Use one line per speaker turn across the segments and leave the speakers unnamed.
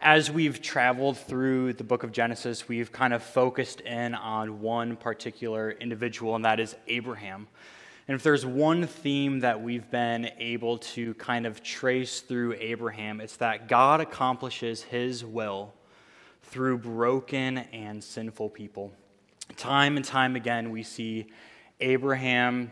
as we've traveled through the book of Genesis, we've kind of focused in on one particular individual, and that is Abraham. And if there's one theme that we've been able to kind of trace through Abraham, it's that God accomplishes his will through broken and sinful people. Time and time again, we see Abraham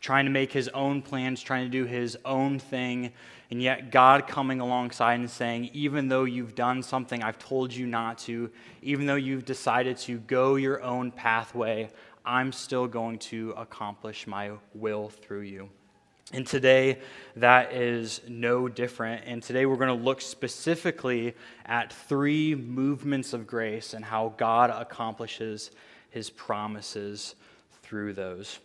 trying to make his own plans, trying to do his own thing, and yet God coming alongside and saying, even though you've done something I've told you not to, even though you've decided to go your own pathway, I'm still going to accomplish my will through you. And today, that is no different. And today, we're going to look specifically at three movements of grace and how God accomplishes his promises through those.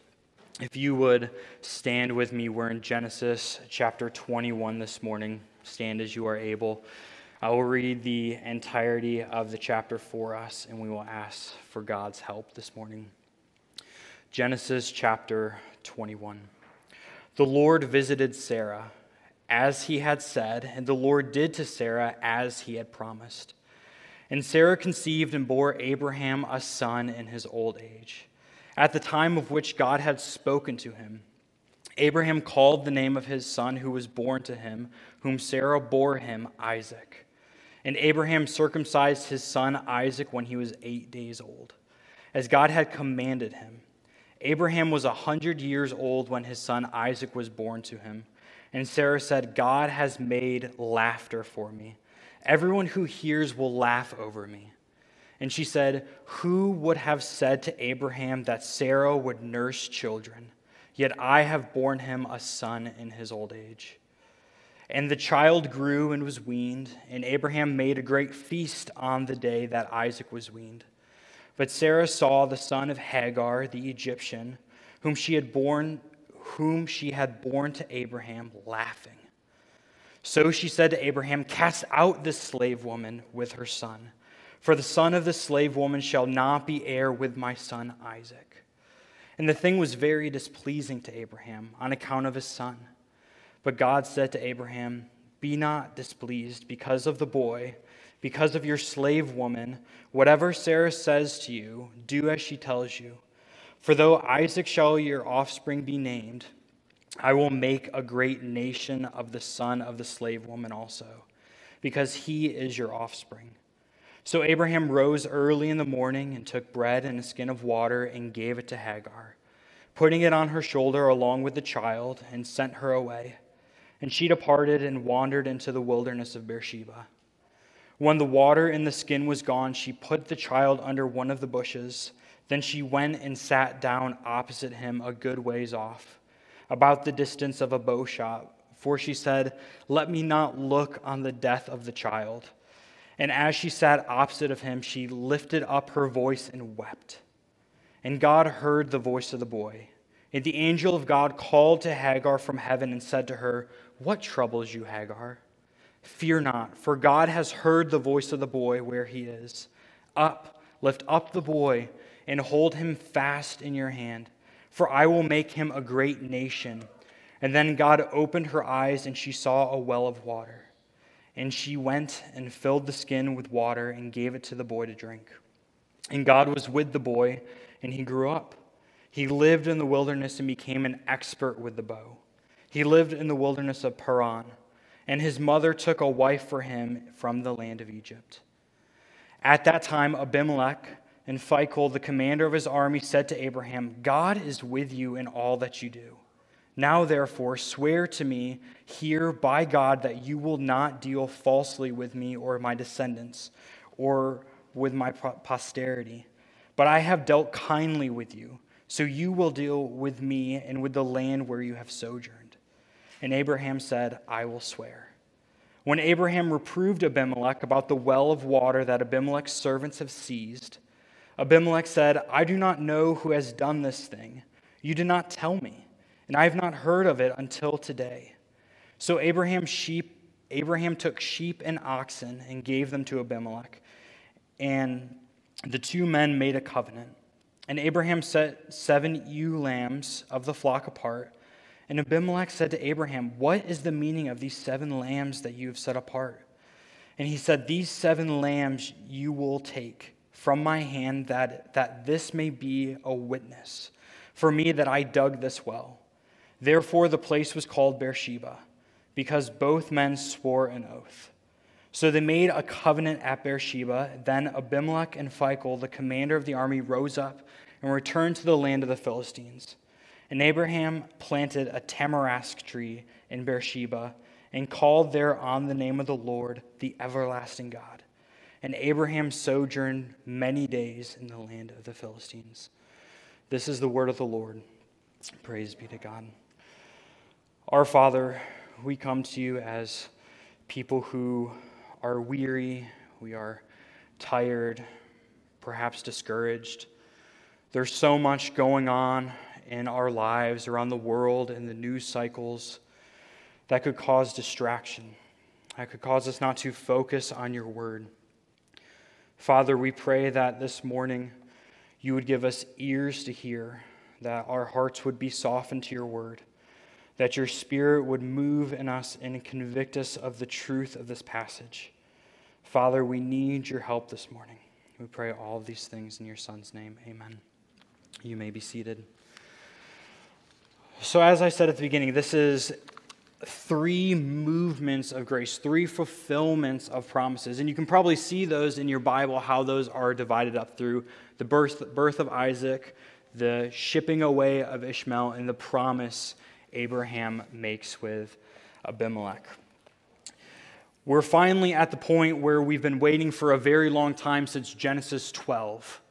If you would stand with me, we're in Genesis chapter 21 this morning. Stand as you are able. I will read the entirety of the chapter for us, and we will ask for God's help this morning. Genesis chapter 21. The Lord visited Sarah as he had said, and the Lord did to Sarah as he had promised. And Sarah conceived and bore Abraham a son in his old age at the time of which God had spoken to him. Abraham called the name of his son who was born to him, whom Sarah bore him, Isaac. And Abraham circumcised his son Isaac when he was eight days old, as God had commanded him. Abraham was a hundred years old when his son Isaac was born to him. And Sarah said, God has made laughter for me. Everyone who hears will laugh over me. And she said, Who would have said to Abraham that Sarah would nurse children? Yet I have borne him a son in his old age. And the child grew and was weaned, and Abraham made a great feast on the day that Isaac was weaned. But Sarah saw the son of Hagar, the Egyptian, whom she had borne, whom she had borne to Abraham, laughing. So she said to Abraham, Cast out this slave woman with her son for the son of the slave woman shall not be heir with my son Isaac. And the thing was very displeasing to Abraham on account of his son. But God said to Abraham, Be not displeased because of the boy, because of your slave woman. Whatever Sarah says to you, do as she tells you. For though Isaac shall your offspring be named, I will make a great nation of the son of the slave woman also, because he is your offspring. So Abraham rose early in the morning and took bread and a skin of water and gave it to Hagar, putting it on her shoulder along with the child, and sent her away. And she departed and wandered into the wilderness of Beersheba. When the water in the skin was gone, she put the child under one of the bushes. Then she went and sat down opposite him a good ways off, about the distance of a bow shot. For she said, Let me not look on the death of the child. And as she sat opposite of him, she lifted up her voice and wept. And God heard the voice of the boy. And the angel of God called to Hagar from heaven and said to her, What troubles you, Hagar? Fear not, for God has heard the voice of the boy where he is. Up, lift up the boy, and hold him fast in your hand, for I will make him a great nation. And then God opened her eyes, and she saw a well of water. And she went and filled the skin with water and gave it to the boy to drink. And God was with the boy, and he grew up. He lived in the wilderness and became an expert with the bow. He lived in the wilderness of Paran, and his mother took a wife for him from the land of Egypt. At that time, Abimelech and Phicol, the commander of his army, said to Abraham, God is with you in all that you do. Now, therefore, swear to me here by God that you will not deal falsely with me or my descendants or with my posterity. But I have dealt kindly with you, so you will deal with me and with the land where you have sojourned. And Abraham said, I will swear. When Abraham reproved Abimelech about the well of water that Abimelech's servants have seized, Abimelech said, I do not know who has done this thing. You did not tell me and I have not heard of it until today. So Abraham sheep Abraham took sheep and oxen and gave them to Abimelech, and the two men made a covenant. And Abraham set seven ewe lambs of the flock apart. And Abimelech said to Abraham, What is the meaning of these seven lambs that you have set apart? And he said, These seven lambs you will take from my hand, that, that this may be a witness for me that I dug this well. Therefore, the place was called Beersheba, because both men swore an oath. So they made a covenant at Beersheba. Then Abimelech and Phicol, the commander of the army, rose up and returned to the land of the Philistines. And Abraham planted a tamarisk tree in Beersheba and called there on the name of the Lord, the everlasting God. And Abraham sojourned many days in the land of the Philistines. This is the word of the Lord. Praise be to God. Our Father, we come to you as people who are weary, we are tired, perhaps discouraged. There's so much going on in our lives, around the world, in the news cycles that could cause distraction, that could cause us not to focus on your word. Father, we pray that this morning you would give us ears to hear, that our hearts would be softened to your word, that your spirit would move in us and convict us of the truth of this passage. Father, we need your help this morning. We pray all these things in your Son's name. Amen. You may be seated. So, as I said at the beginning, this is three movements of grace, three fulfillments of promises. And you can probably see those in your Bible, how those are divided up through the birth, birth of Isaac, the shipping away of Ishmael, and the promise Abraham makes with Abimelech. We're finally at the point where we've been waiting for a very long time since Genesis 12,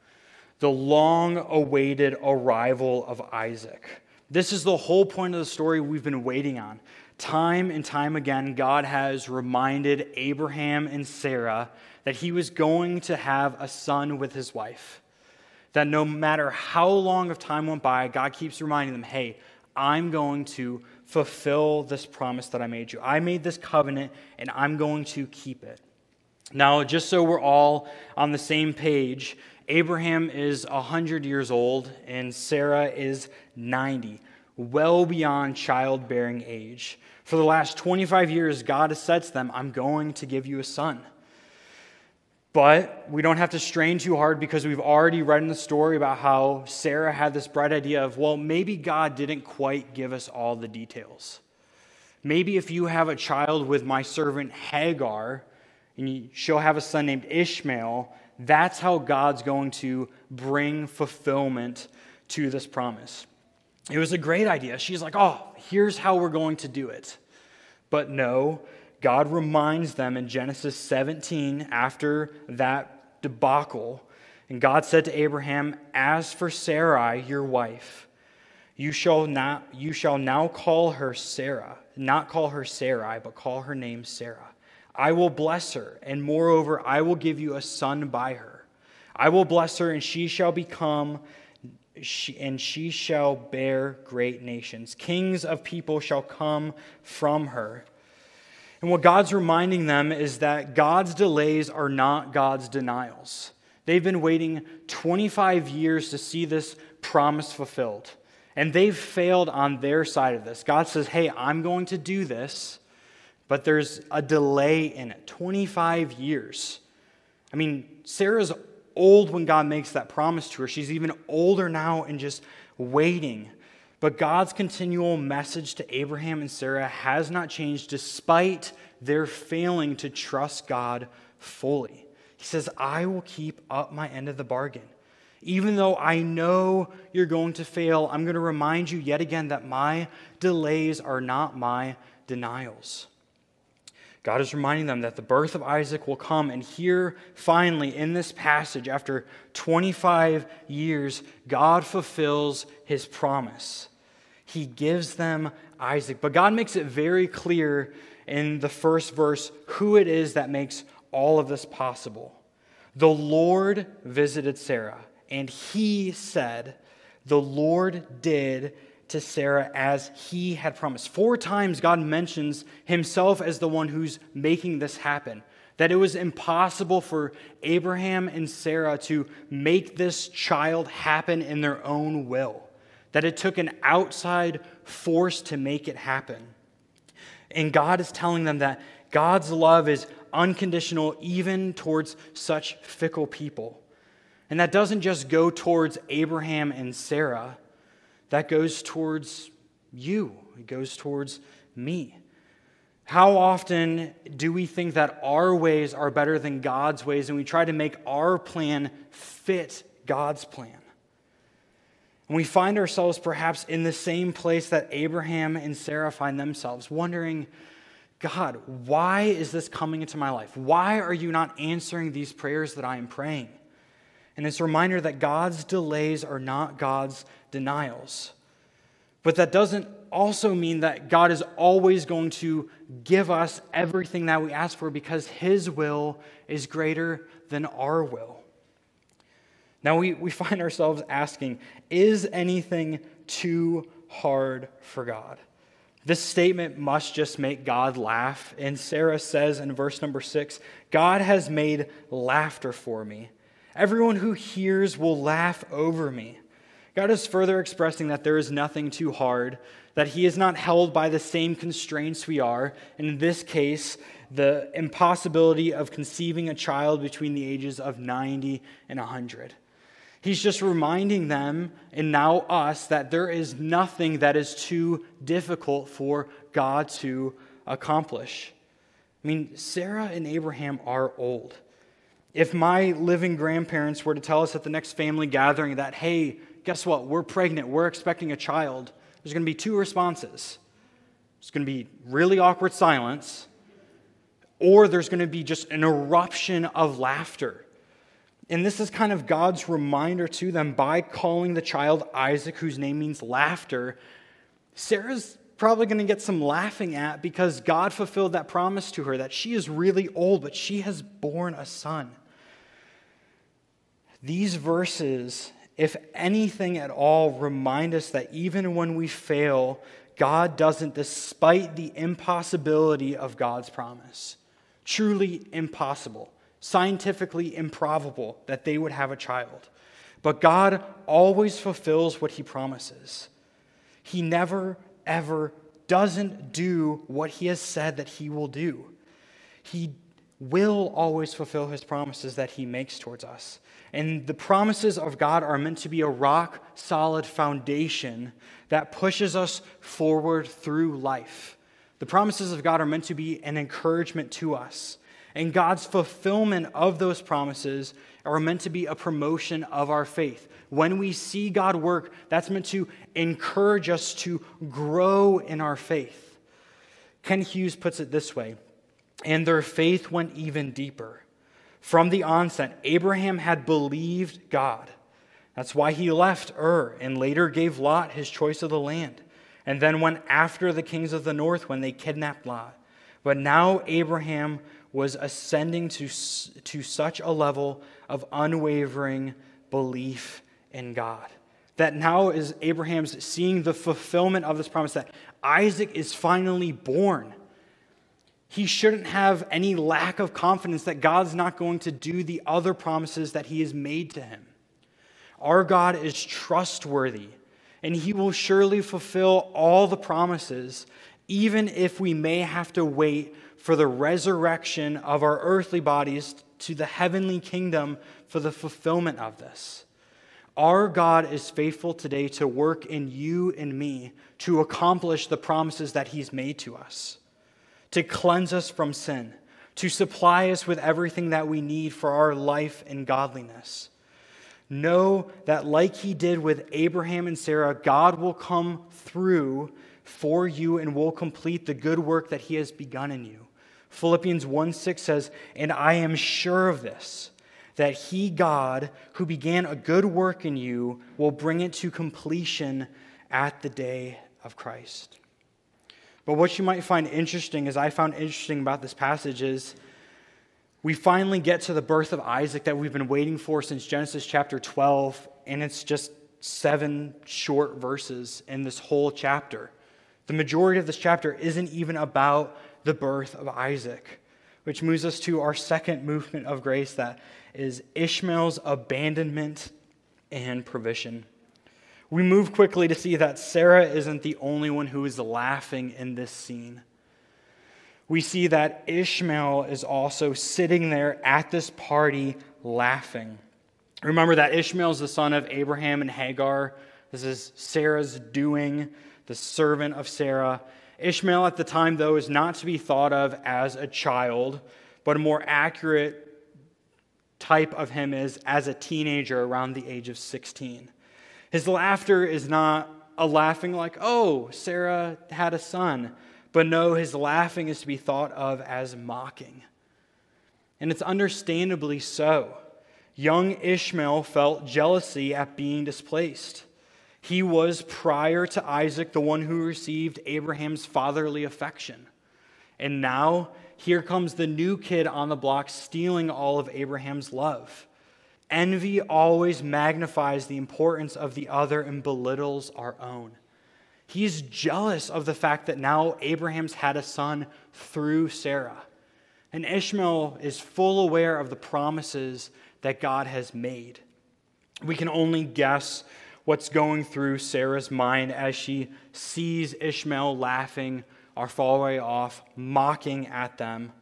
the long awaited arrival of Isaac. This is the whole point of the story we've been waiting on. Time and time again, God has reminded Abraham and Sarah that he was going to have a son with his wife. That no matter how long of time went by, God keeps reminding them, hey, I'm going to fulfill this promise that I made you. I made this covenant and I'm going to keep it. Now, just so we're all on the same page, Abraham is 100 years old and Sarah is 90 well beyond childbearing age. For the last 25 years, God has said to them, I'm going to give you a son. But we don't have to strain too hard because we've already read in the story about how Sarah had this bright idea of, well, maybe God didn't quite give us all the details. Maybe if you have a child with my servant Hagar, and she'll have a son named Ishmael, that's how God's going to bring fulfillment to this promise. It was a great idea. She's like, oh, here's how we're going to do it. But no, God reminds them in Genesis 17 after that debacle. And God said to Abraham, As for Sarai, your wife, you shall, not, you shall now call her Sarah, not call her Sarai, but call her name Sarah. I will bless her, and moreover, I will give you a son by her. I will bless her, and she shall become she, and she shall bear great nations. Kings of people shall come from her. And what God's reminding them is that God's delays are not God's denials. They've been waiting 25 years to see this promise fulfilled. And they've failed on their side of this. God says, Hey, I'm going to do this, but there's a delay in it 25 years. I mean, Sarah's old when God makes that promise to her. She's even older now and just waiting. But God's continual message to Abraham and Sarah has not changed despite their failing to trust God fully. He says, I will keep up my end of the bargain. Even though I know you're going to fail, I'm going to remind you yet again that my delays are not my denials. God is reminding them that the birth of Isaac will come. And here, finally, in this passage, after 25 years, God fulfills his promise. He gives them Isaac. But God makes it very clear in the first verse who it is that makes all of this possible. The Lord visited Sarah, and he said, The Lord did to Sarah as he had promised. Four times God mentions himself as the one who's making this happen. That it was impossible for Abraham and Sarah to make this child happen in their own will. That it took an outside force to make it happen. And God is telling them that God's love is unconditional even towards such fickle people. And that doesn't just go towards Abraham and Sarah, that goes towards you, it goes towards me. How often do we think that our ways are better than God's ways and we try to make our plan fit God's plan? And we find ourselves perhaps in the same place that Abraham and Sarah find themselves, wondering, God, why is this coming into my life? Why are you not answering these prayers that I am praying? And it's a reminder that God's delays are not God's denials. But that doesn't also mean that God is always going to give us everything that we ask for because His will is greater than our will. Now we, we find ourselves asking is anything too hard for God? This statement must just make God laugh. And Sarah says in verse number six God has made laughter for me. Everyone who hears will laugh over me. God is further expressing that there is nothing too hard, that He is not held by the same constraints we are. And in this case, the impossibility of conceiving a child between the ages of 90 and 100. He's just reminding them, and now us, that there is nothing that is too difficult for God to accomplish. I mean, Sarah and Abraham are old. If my living grandparents were to tell us at the next family gathering that, hey, guess what? We're pregnant, we're expecting a child, there's going to be two responses. It's going to be really awkward silence, or there's going to be just an eruption of laughter. And this is kind of God's reminder to them by calling the child Isaac, whose name means laughter. Sarah's probably going to get some laughing at because God fulfilled that promise to her that she is really old, but she has borne a son. These verses, if anything at all, remind us that even when we fail, God doesn't, despite the impossibility of God's promise. Truly impossible scientifically improbable that they would have a child. But God always fulfills what he promises. He never, ever doesn't do what he has said that he will do. He will always fulfill his promises that he makes towards us. And the promises of God are meant to be a rock solid foundation that pushes us forward through life. The promises of God are meant to be an encouragement to us. And God's fulfillment of those promises are meant to be a promotion of our faith. When we see God work, that's meant to encourage us to grow in our faith. Kent Hughes puts it this way and their faith went even deeper. From the onset, Abraham had believed God. That's why he left Ur and later gave Lot his choice of the land, and then went after the kings of the north when they kidnapped Lot. But now Abraham was ascending to, to such a level of unwavering belief in God. That now is Abraham's seeing the fulfillment of this promise that Isaac is finally born. He shouldn't have any lack of confidence that God's not going to do the other promises that he has made to him. Our God is trustworthy, and he will surely fulfill all the promises, even if we may have to wait for the resurrection of our earthly bodies to the heavenly kingdom for the fulfillment of this. Our God is faithful today to work in you and me to accomplish the promises that He's made to us, to cleanse us from sin, to supply us with everything that we need for our life and godliness. Know that, like He did with Abraham and Sarah, God will come through for you and will complete the good work that He has begun in you. Philippians 1 6 says, And I am sure of this, that he, God, who began a good work in you, will bring it to completion at the day of Christ. But what you might find interesting, as I found interesting about this passage, is we finally get to the birth of Isaac that we've been waiting for since Genesis chapter 12, and it's just seven short verses in this whole chapter. The majority of this chapter isn't even about the birth of Isaac, which moves us to our second movement of grace that is Ishmael's abandonment and provision. We move quickly to see that Sarah isn't the only one who is laughing in this scene. we see that Ishmael is also sitting there at this party laughing. Remember that Ishmael is the son of Abraham and Hagar. This is Sarah's doing, the servant of Sarah. Ishmael at the time, though, is not to be thought of as a child, but a more accurate type of him is as a teenager around the age of 16. His laughter is not a laughing like, oh, Sarah had a son, but no, his laughing is to be thought of as mocking. And it's understandably so. Young Ishmael felt jealousy at being displaced. He was, prior to Isaac, the one who received Abraham's fatherly affection. And now, here comes the new kid on the block stealing all of Abraham's love. Envy always magnifies the importance of the other and belittles our own. He's jealous of the fact that now Abraham's had a son through Sarah. And Ishmael is full aware of the promises that God has made. We can only guess what's going through Sarah's mind as she sees Ishmael laughing or far away off, mocking at them.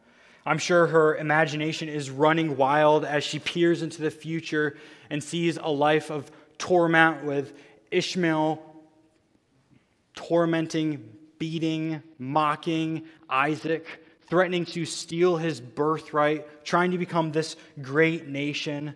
I'm sure her imagination is running wild as she peers into the future and sees a life of torment with Ishmael tormenting, beating, mocking Isaac, threatening to steal his birthright, trying to become this great nation.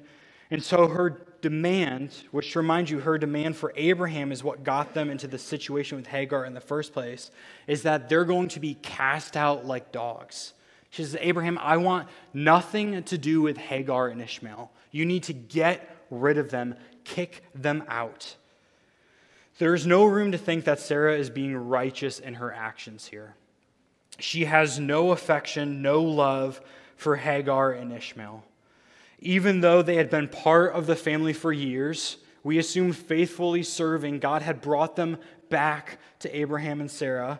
And so her demand, which to remind you, her demand for Abraham is what got them into the situation with Hagar in the first place, is that they're going to be cast out like dogs. She says, Abraham, I want nothing to do with Hagar and Ishmael. You need to get rid of them, kick them out. There is no room to think that Sarah is being righteous in her actions here. She has no affection, no love for Hagar and Ishmael. Even though they had been part of the family for years, we assume faithfully serving, God had brought them back to Abraham and Sarah.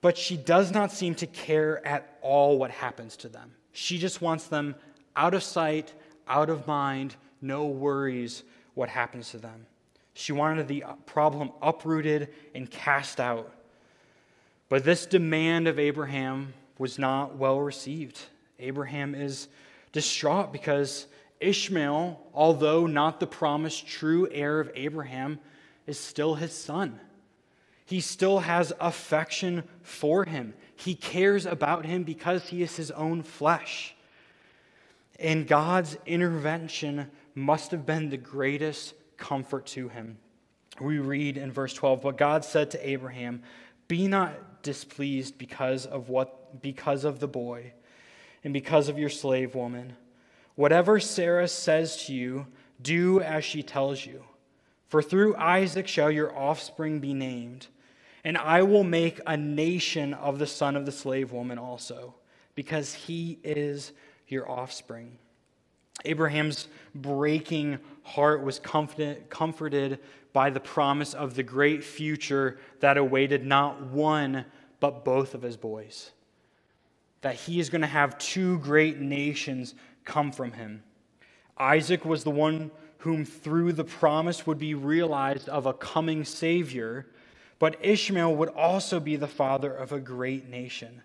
But she does not seem to care at all what happens to them. She just wants them out of sight, out of mind, no worries what happens to them. She wanted the problem uprooted and cast out. But this demand of Abraham was not well received. Abraham is distraught because Ishmael, although not the promised true heir of Abraham, is still his son. He still has affection for him. He cares about him because he is his own flesh. And God's intervention must have been the greatest comfort to him. We read in verse 12, but God said to Abraham, Be not displeased because of what because of the boy and because of your slave woman. Whatever Sarah says to you, do as she tells you. For through Isaac shall your offspring be named. And I will make a nation of the son of the slave woman also, because he is your offspring. Abraham's breaking heart was comforted by the promise of the great future that awaited not one, but both of his boys. That he is going to have two great nations come from him. Isaac was the one whom through the promise would be realized of a coming Savior, but Ishmael would also be the father of a great nation.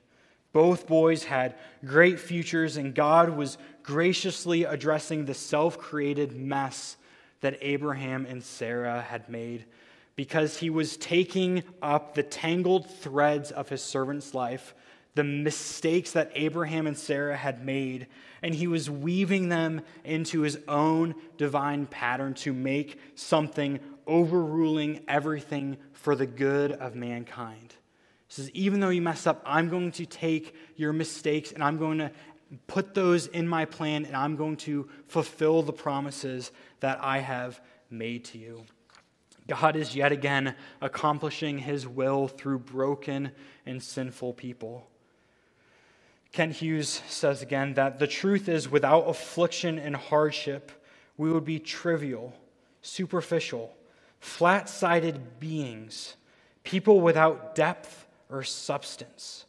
Both boys had great futures, and God was graciously addressing the self created mess that Abraham and Sarah had made because he was taking up the tangled threads of his servant's life, the mistakes that Abraham and Sarah had made, and he was weaving them into his own divine pattern to make something overruling everything for the good of mankind. He says, even though you mess up, I'm going to take your mistakes and I'm going to put those in my plan and I'm going to fulfill the promises that I have made to you. God is yet again accomplishing his will through broken and sinful people. Kent Hughes says again that the truth is, without affliction and hardship, we would be trivial, superficial, flat sided beings, people without depth or substance,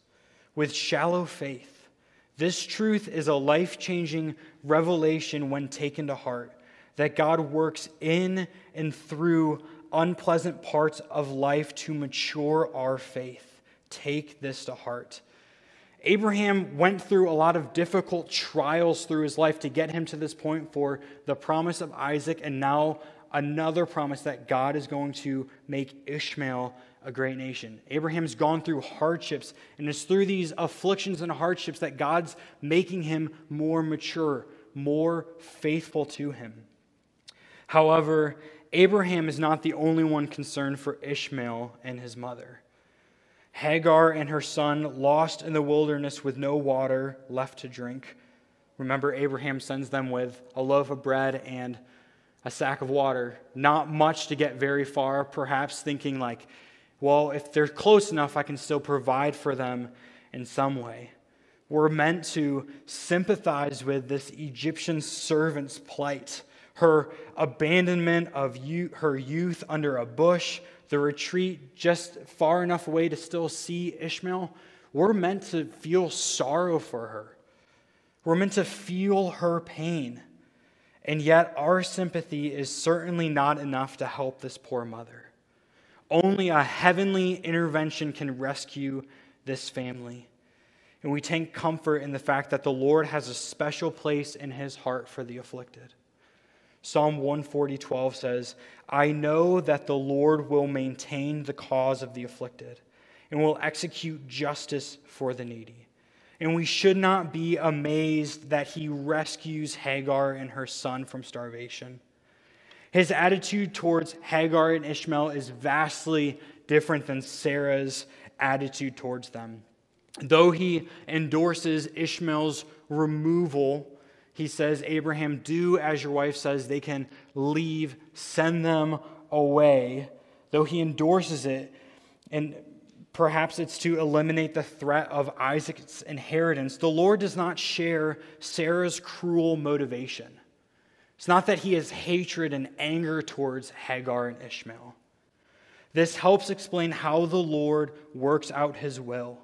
with shallow faith. This truth is a life changing revelation when taken to heart that God works in and through unpleasant parts of life to mature our faith. Take this to heart. Abraham went through a lot of difficult trials through his life to get him to this point for the promise of Isaac, and now another promise that God is going to make Ishmael a great nation. Abraham's gone through hardships, and it's through these afflictions and hardships that God's making him more mature, more faithful to him. However, Abraham is not the only one concerned for Ishmael and his mother. Hagar and her son lost in the wilderness with no water left to drink. Remember, Abraham sends them with a loaf of bread and a sack of water. Not much to get very far, perhaps thinking, like, well, if they're close enough, I can still provide for them in some way. We're meant to sympathize with this Egyptian servant's plight, her abandonment of her youth under a bush, the retreat just far enough away to still see Ishmael, we're meant to feel sorrow for her. We're meant to feel her pain. And yet, our sympathy is certainly not enough to help this poor mother. Only a heavenly intervention can rescue this family. And we take comfort in the fact that the Lord has a special place in his heart for the afflicted. Psalm 140:12 says, "I know that the Lord will maintain the cause of the afflicted and will execute justice for the needy." And we should not be amazed that he rescues Hagar and her son from starvation. His attitude towards Hagar and Ishmael is vastly different than Sarah's attitude towards them. Though he endorses Ishmael's removal he says, Abraham, do as your wife says. They can leave, send them away. Though he endorses it, and perhaps it's to eliminate the threat of Isaac's inheritance, the Lord does not share Sarah's cruel motivation. It's not that he has hatred and anger towards Hagar and Ishmael. This helps explain how the Lord works out his will.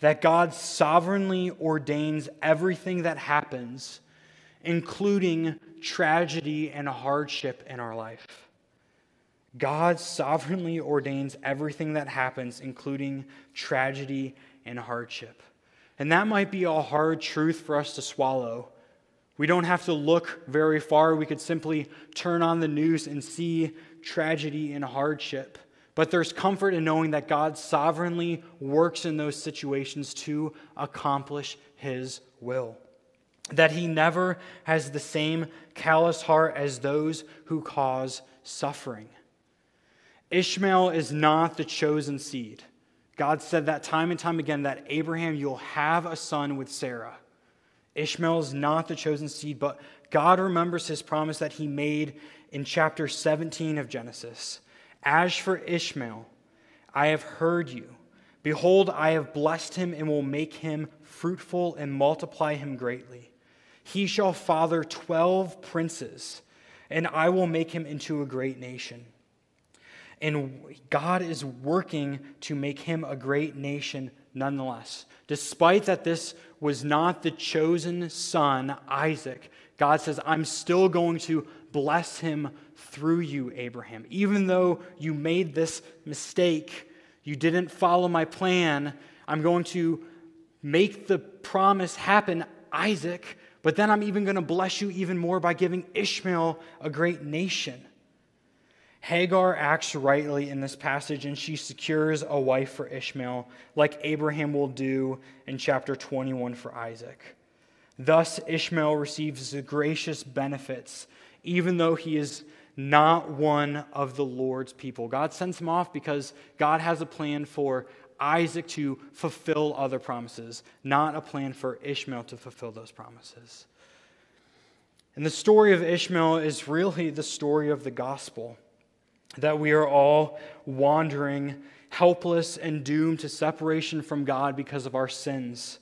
That God sovereignly ordains everything that happens including tragedy and hardship in our life. God sovereignly ordains everything that happens, including tragedy and hardship. And that might be a hard truth for us to swallow. We don't have to look very far. We could simply turn on the news and see tragedy and hardship. But there's comfort in knowing that God sovereignly works in those situations to accomplish his will that he never has the same callous heart as those who cause suffering. Ishmael is not the chosen seed. God said that time and time again that Abraham, you'll have a son with Sarah. Ishmael is not the chosen seed, but God remembers his promise that he made in chapter 17 of Genesis. As for Ishmael, I have heard you. Behold, I have blessed him and will make him fruitful and multiply him greatly. He shall father 12 princes, and I will make him into a great nation. And God is working to make him a great nation nonetheless. Despite that this was not the chosen son, Isaac, God says, I'm still going to bless him through you, Abraham. Even though you made this mistake, you didn't follow my plan, I'm going to make the promise happen, Isaac, but then I'm even going to bless you even more by giving Ishmael a great nation. Hagar acts rightly in this passage and she secures a wife for Ishmael, like Abraham will do in chapter 21 for Isaac. Thus, Ishmael receives the gracious benefits, even though he is not one of the Lord's people. God sends him off because God has a plan for Isaac to fulfill other promises, not a plan for Ishmael to fulfill those promises. And the story of Ishmael is really the story of the gospel that we are all wandering, helpless, and doomed to separation from God because of our sins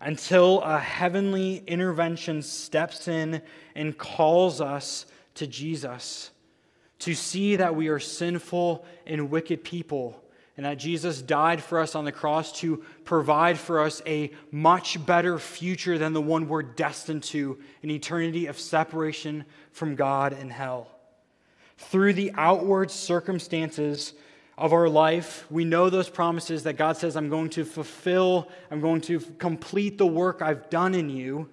until a heavenly intervention steps in and calls us to Jesus to see that we are sinful and wicked people and that Jesus died for us on the cross to provide for us a much better future than the one we're destined to an eternity of separation from God and hell. Through the outward circumstances of our life, we know those promises that God says, I'm going to fulfill, I'm going to complete the work I've done in you.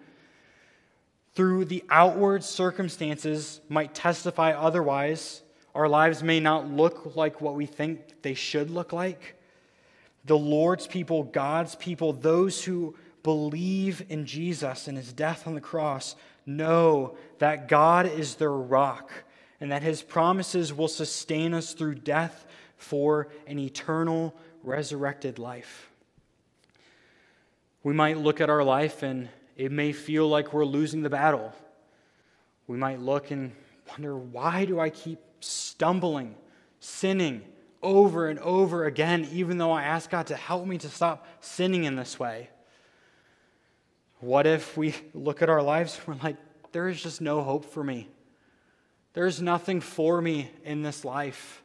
Through the outward circumstances might testify otherwise. Our lives may not look like what we think they should look like. The Lord's people, God's people, those who believe in Jesus and his death on the cross, know that God is their rock and that his promises will sustain us through death for an eternal resurrected life. We might look at our life and it may feel like we're losing the battle. We might look and wonder, why do I keep stumbling, sinning over and over again, even though I ask God to help me to stop sinning in this way? What if we look at our lives and we're like, there is just no hope for me? There's nothing for me in this life.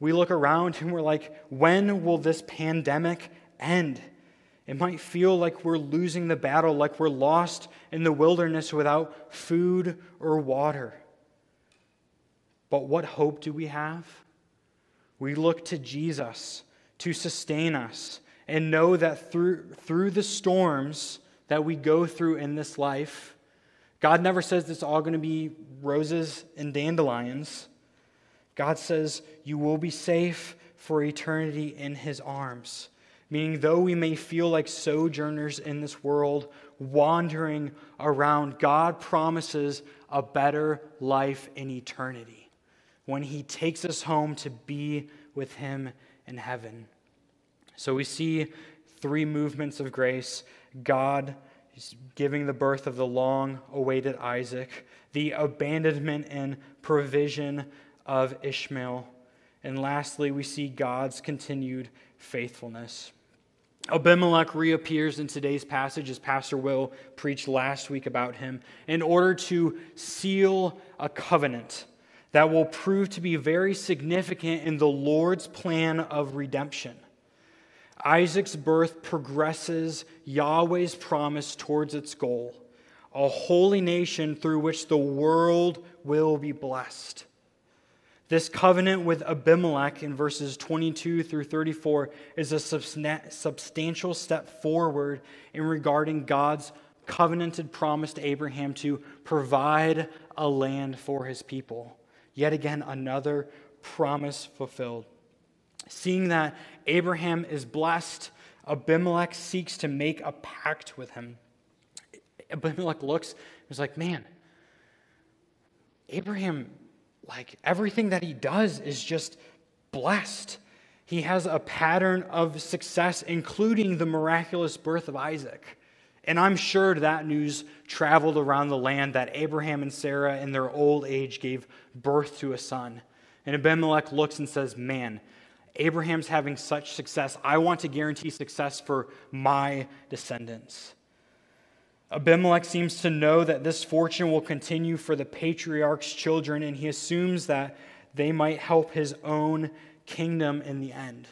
We look around and we're like, when will this pandemic end? It might feel like we're losing the battle, like we're lost in the wilderness without food or water. But what hope do we have? We look to Jesus to sustain us and know that through, through the storms that we go through in this life, God never says it's all going to be roses and dandelions. God says, You will be safe for eternity in his arms. Meaning, though we may feel like sojourners in this world, wandering around, God promises a better life in eternity when he takes us home to be with him in heaven. So we see three movements of grace God is giving the birth of the long awaited Isaac, the abandonment and provision of Ishmael. And lastly, we see God's continued faithfulness. Abimelech reappears in today's passage, as Pastor Will preached last week about him, in order to seal a covenant that will prove to be very significant in the Lord's plan of redemption. Isaac's birth progresses Yahweh's promise towards its goal a holy nation through which the world will be blessed. This covenant with Abimelech in verses 22 through 34 is a substantial step forward in regarding God's covenanted promise to Abraham to provide a land for his people. Yet again, another promise fulfilled. Seeing that Abraham is blessed, Abimelech seeks to make a pact with him. Abimelech looks and is like, man, Abraham like everything that he does is just blessed. He has a pattern of success, including the miraculous birth of Isaac. And I'm sure that news traveled around the land that Abraham and Sarah, in their old age, gave birth to a son. And Abimelech looks and says, Man, Abraham's having such success. I want to guarantee success for my descendants. Abimelech seems to know that this fortune will continue for the patriarch's children, and he assumes that they might help his own kingdom in the end.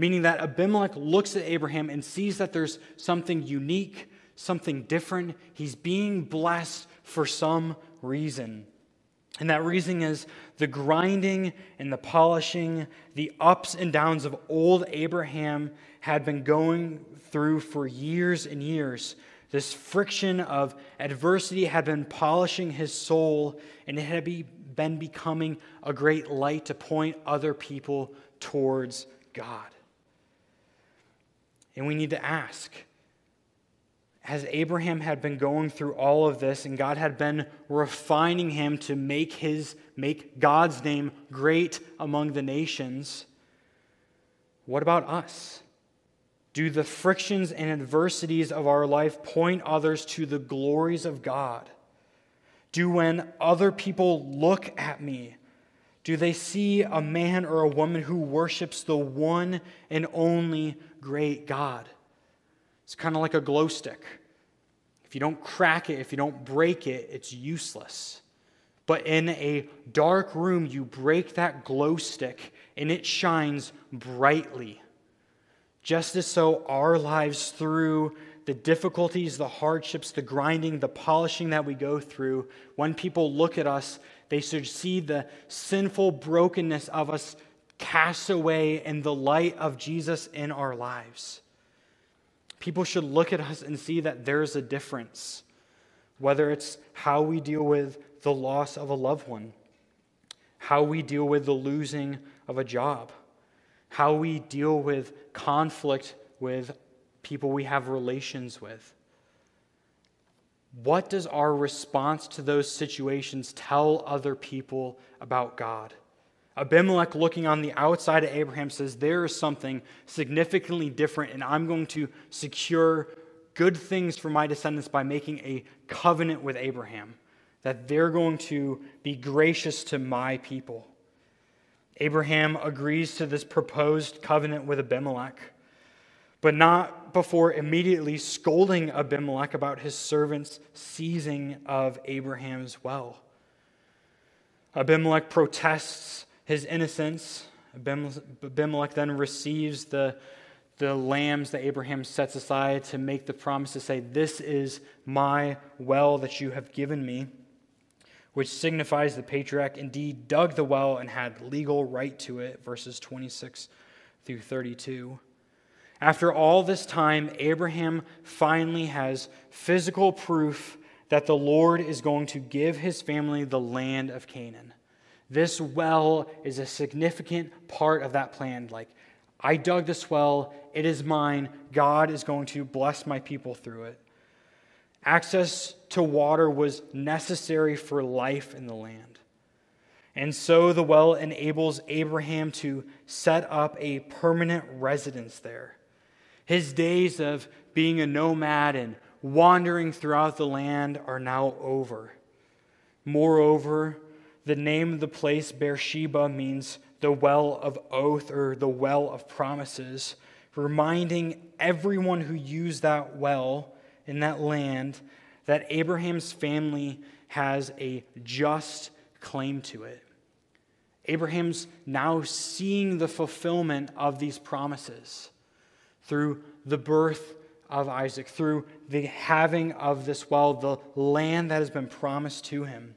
Meaning that Abimelech looks at Abraham and sees that there's something unique, something different. He's being blessed for some reason. And that reason is the grinding and the polishing, the ups and downs of old Abraham had been going through for years and years this friction of adversity had been polishing his soul, and it had been becoming a great light to point other people towards God. And we need to ask as Abraham had been going through all of this and God had been refining him to make his make God's name great among the nations what about us do the frictions and adversities of our life point others to the glories of God? Do when other people look at me, do they see a man or a woman who worships the one and only great God? It's kind of like a glow stick. If you don't crack it, if you don't break it, it's useless. But in a dark room, you break that glow stick and it shines brightly. Just as so, our lives through the difficulties, the hardships, the grinding, the polishing that we go through, when people look at us, they should see the sinful brokenness of us castaway in the light of Jesus in our lives. People should look at us and see that there's a difference, whether it's how we deal with the loss of a loved one, how we deal with the losing of a job, how we deal with conflict with people we have relations with. What does our response to those situations tell other people about God? Abimelech, looking on the outside of Abraham, says, There is something significantly different, and I'm going to secure good things for my descendants by making a covenant with Abraham, that they're going to be gracious to my people. Abraham agrees to this proposed covenant with Abimelech, but not before immediately scolding Abimelech about his servant's seizing of Abraham's well. Abimelech protests his innocence. Abimelech then receives the, the lambs that Abraham sets aside to make the promise to say, This is my well that you have given me, which signifies the patriarch indeed dug the well and had legal right to it, verses 26 through 32. After all this time, Abraham finally has physical proof that the Lord is going to give his family the land of Canaan. This well is a significant part of that plan. Like, I dug this well, it is mine. God is going to bless my people through it. Access to water was necessary for life in the land. And so the well enables Abraham to set up a permanent residence there. His days of being a nomad and wandering throughout the land are now over. Moreover, the name of the place, Beersheba, means the well of oath or the well of promises, reminding everyone who used that well in that land that Abraham's family has a just claim to it. Abraham's now seeing the fulfillment of these promises through the birth of Isaac, through the having of this well, the land that has been promised to him.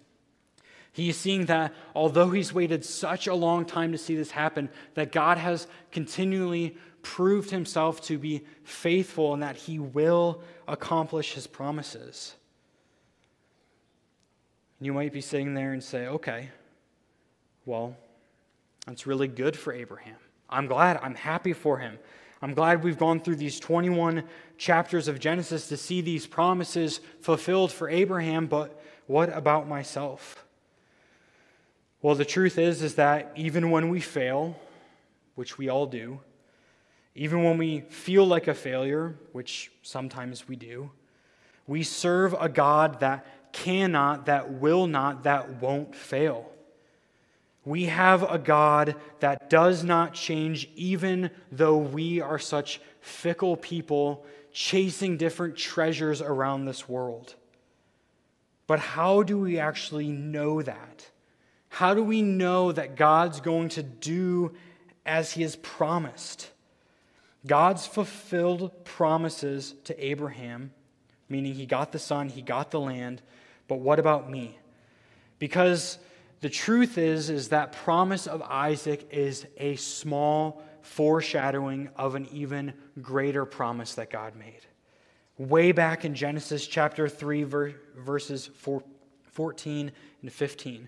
He is seeing that although he's waited such a long time to see this happen, that God has continually proved himself to be faithful and that he will accomplish his promises. You might be sitting there and say, okay, well, that's really good for Abraham. I'm glad. I'm happy for him. I'm glad we've gone through these 21 chapters of Genesis to see these promises fulfilled for Abraham, but what about myself? Well, the truth is is that even when we fail, which we all do, even when we feel like a failure, which sometimes we do, we serve a God that cannot, that will not, that won't fail. We have a God that does not change, even though we are such fickle people chasing different treasures around this world. But how do we actually know that? How do we know that God's going to do as he has promised? God's fulfilled promises to Abraham, meaning he got the son, he got the land, but what about me? Because the truth is is that promise of Isaac is a small foreshadowing of an even greater promise that God made. Way back in Genesis chapter 3 verses 14 and 15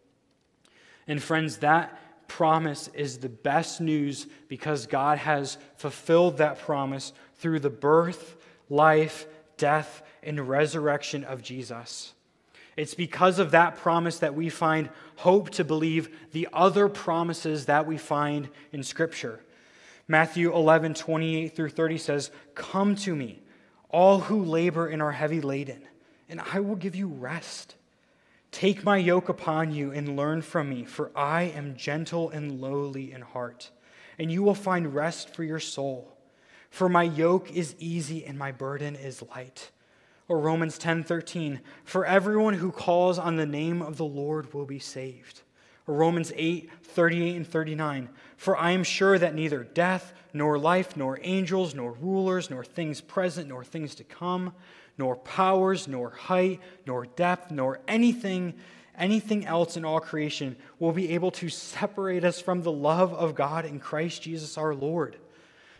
And friends, that promise is the best news because God has fulfilled that promise through the birth, life, death, and resurrection of Jesus. It's because of that promise that we find hope to believe the other promises that we find in Scripture. Matthew 11, 28 through 30 says, Come to me, all who labor and are heavy laden, and I will give you rest. Take my yoke upon you and learn from me, for I am gentle and lowly in heart,
and you will find rest for your soul. For my yoke is easy and my burden is light. Or Romans 10:13, for everyone who calls on the name of the Lord will be saved. Or Romans 8:38 and 39, for I am sure that neither death nor life nor angels nor rulers nor things present nor things to come nor powers nor height nor depth nor anything anything else in all creation will be able to separate us from the love of God in Christ Jesus our Lord.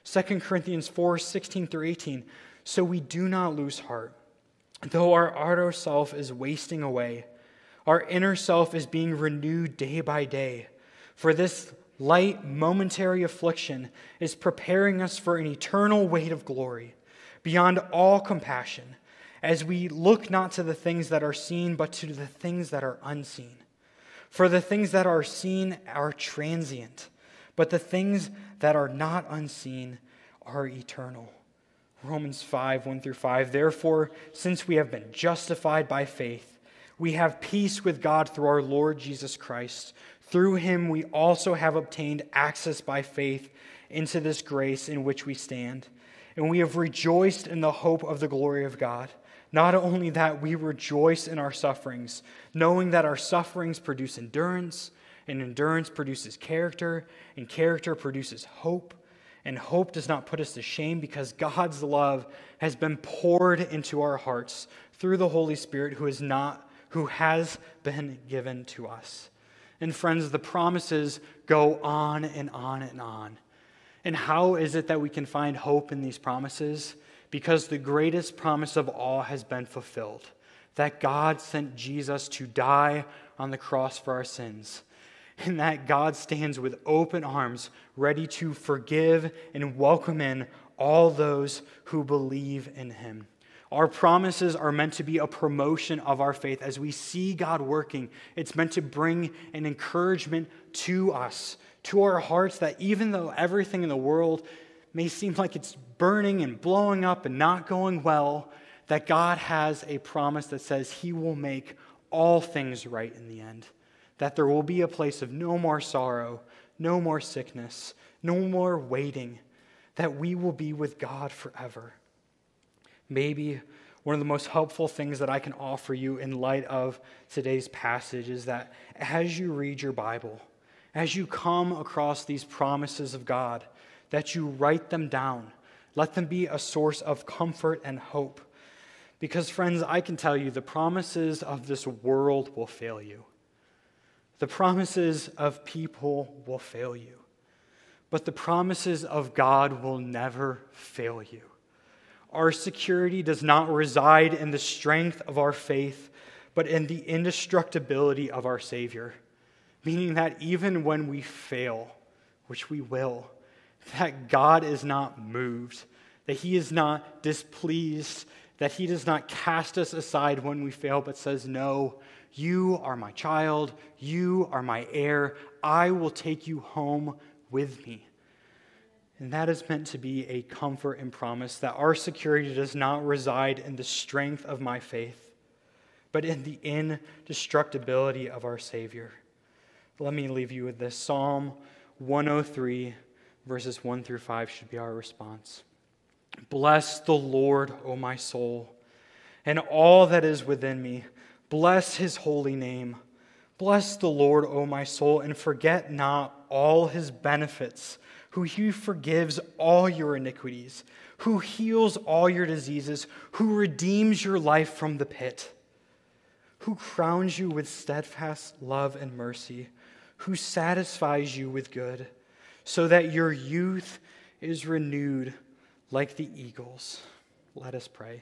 2 Corinthians 4 16 through 18. So we do not lose heart. Though our outer self is wasting away, our inner self is being renewed day by day. For this light, momentary affliction is preparing us for an eternal weight of glory, beyond all compassion, as we look not to the things that are seen, but to the things that are unseen. For the things that are seen are transient, but the things that are not unseen are eternal. Romans 5, 1 through 5. Therefore, since we have been justified by faith, we have peace with God through our Lord Jesus Christ. Through him, we also have obtained access by faith into this grace in which we stand. And we have rejoiced in the hope of the glory of God. Not only that, we rejoice in our sufferings, knowing that our sufferings produce endurance, and endurance produces character, and character produces hope. And hope does not put us to shame because God's love has been poured into our hearts through the Holy Spirit who is not who has been given to us. And friends, the promises go on and on and on. And how is it that we can find hope in these promises? Because the greatest promise of all has been fulfilled that God sent Jesus to die on the cross for our sins and that God stands with open arms, ready to forgive and welcome in all those who believe in him. Our promises are meant to be a promotion of our faith. As we see God working, it's meant to bring an encouragement to us, to our hearts, that even though everything in the world may seem like it's burning and blowing up and not going well, that God has a promise that says He will make all things right in the end that there will be a place of no more sorrow, no more sickness, no more waiting, that we will be with God forever. Maybe one of the most helpful things that I can offer you in light of today's passage is that as you read your Bible, as you come across these promises of God, that you write them down. Let them be a source of comfort and hope. Because, friends, I can tell you the promises of this world will fail you. The promises of people will fail you, but the promises of God will never fail you. Our security does not reside in the strength of our faith, but in the indestructibility of our Savior, meaning that even when we fail, which we will, that God is not moved, that He is not displeased, that He does not cast us aside when we fail, but says, No, you are my child. You are my heir. I will take you home with me. And that is meant to be a comfort and promise that our security does not reside in the strength of my faith, but in the indestructibility of our Savior. Let me leave you with this Psalm 103, verses 1 through 5 should be our response. Bless the Lord, O my soul, and all that is within me Bless his holy name. Bless the Lord, O my soul, and forget not all his benefits, who he forgives all your iniquities, who heals all your diseases, who redeems your life from the pit, who crowns you with steadfast love and mercy, who satisfies you with good, so that your youth is renewed like the eagles. Let us pray.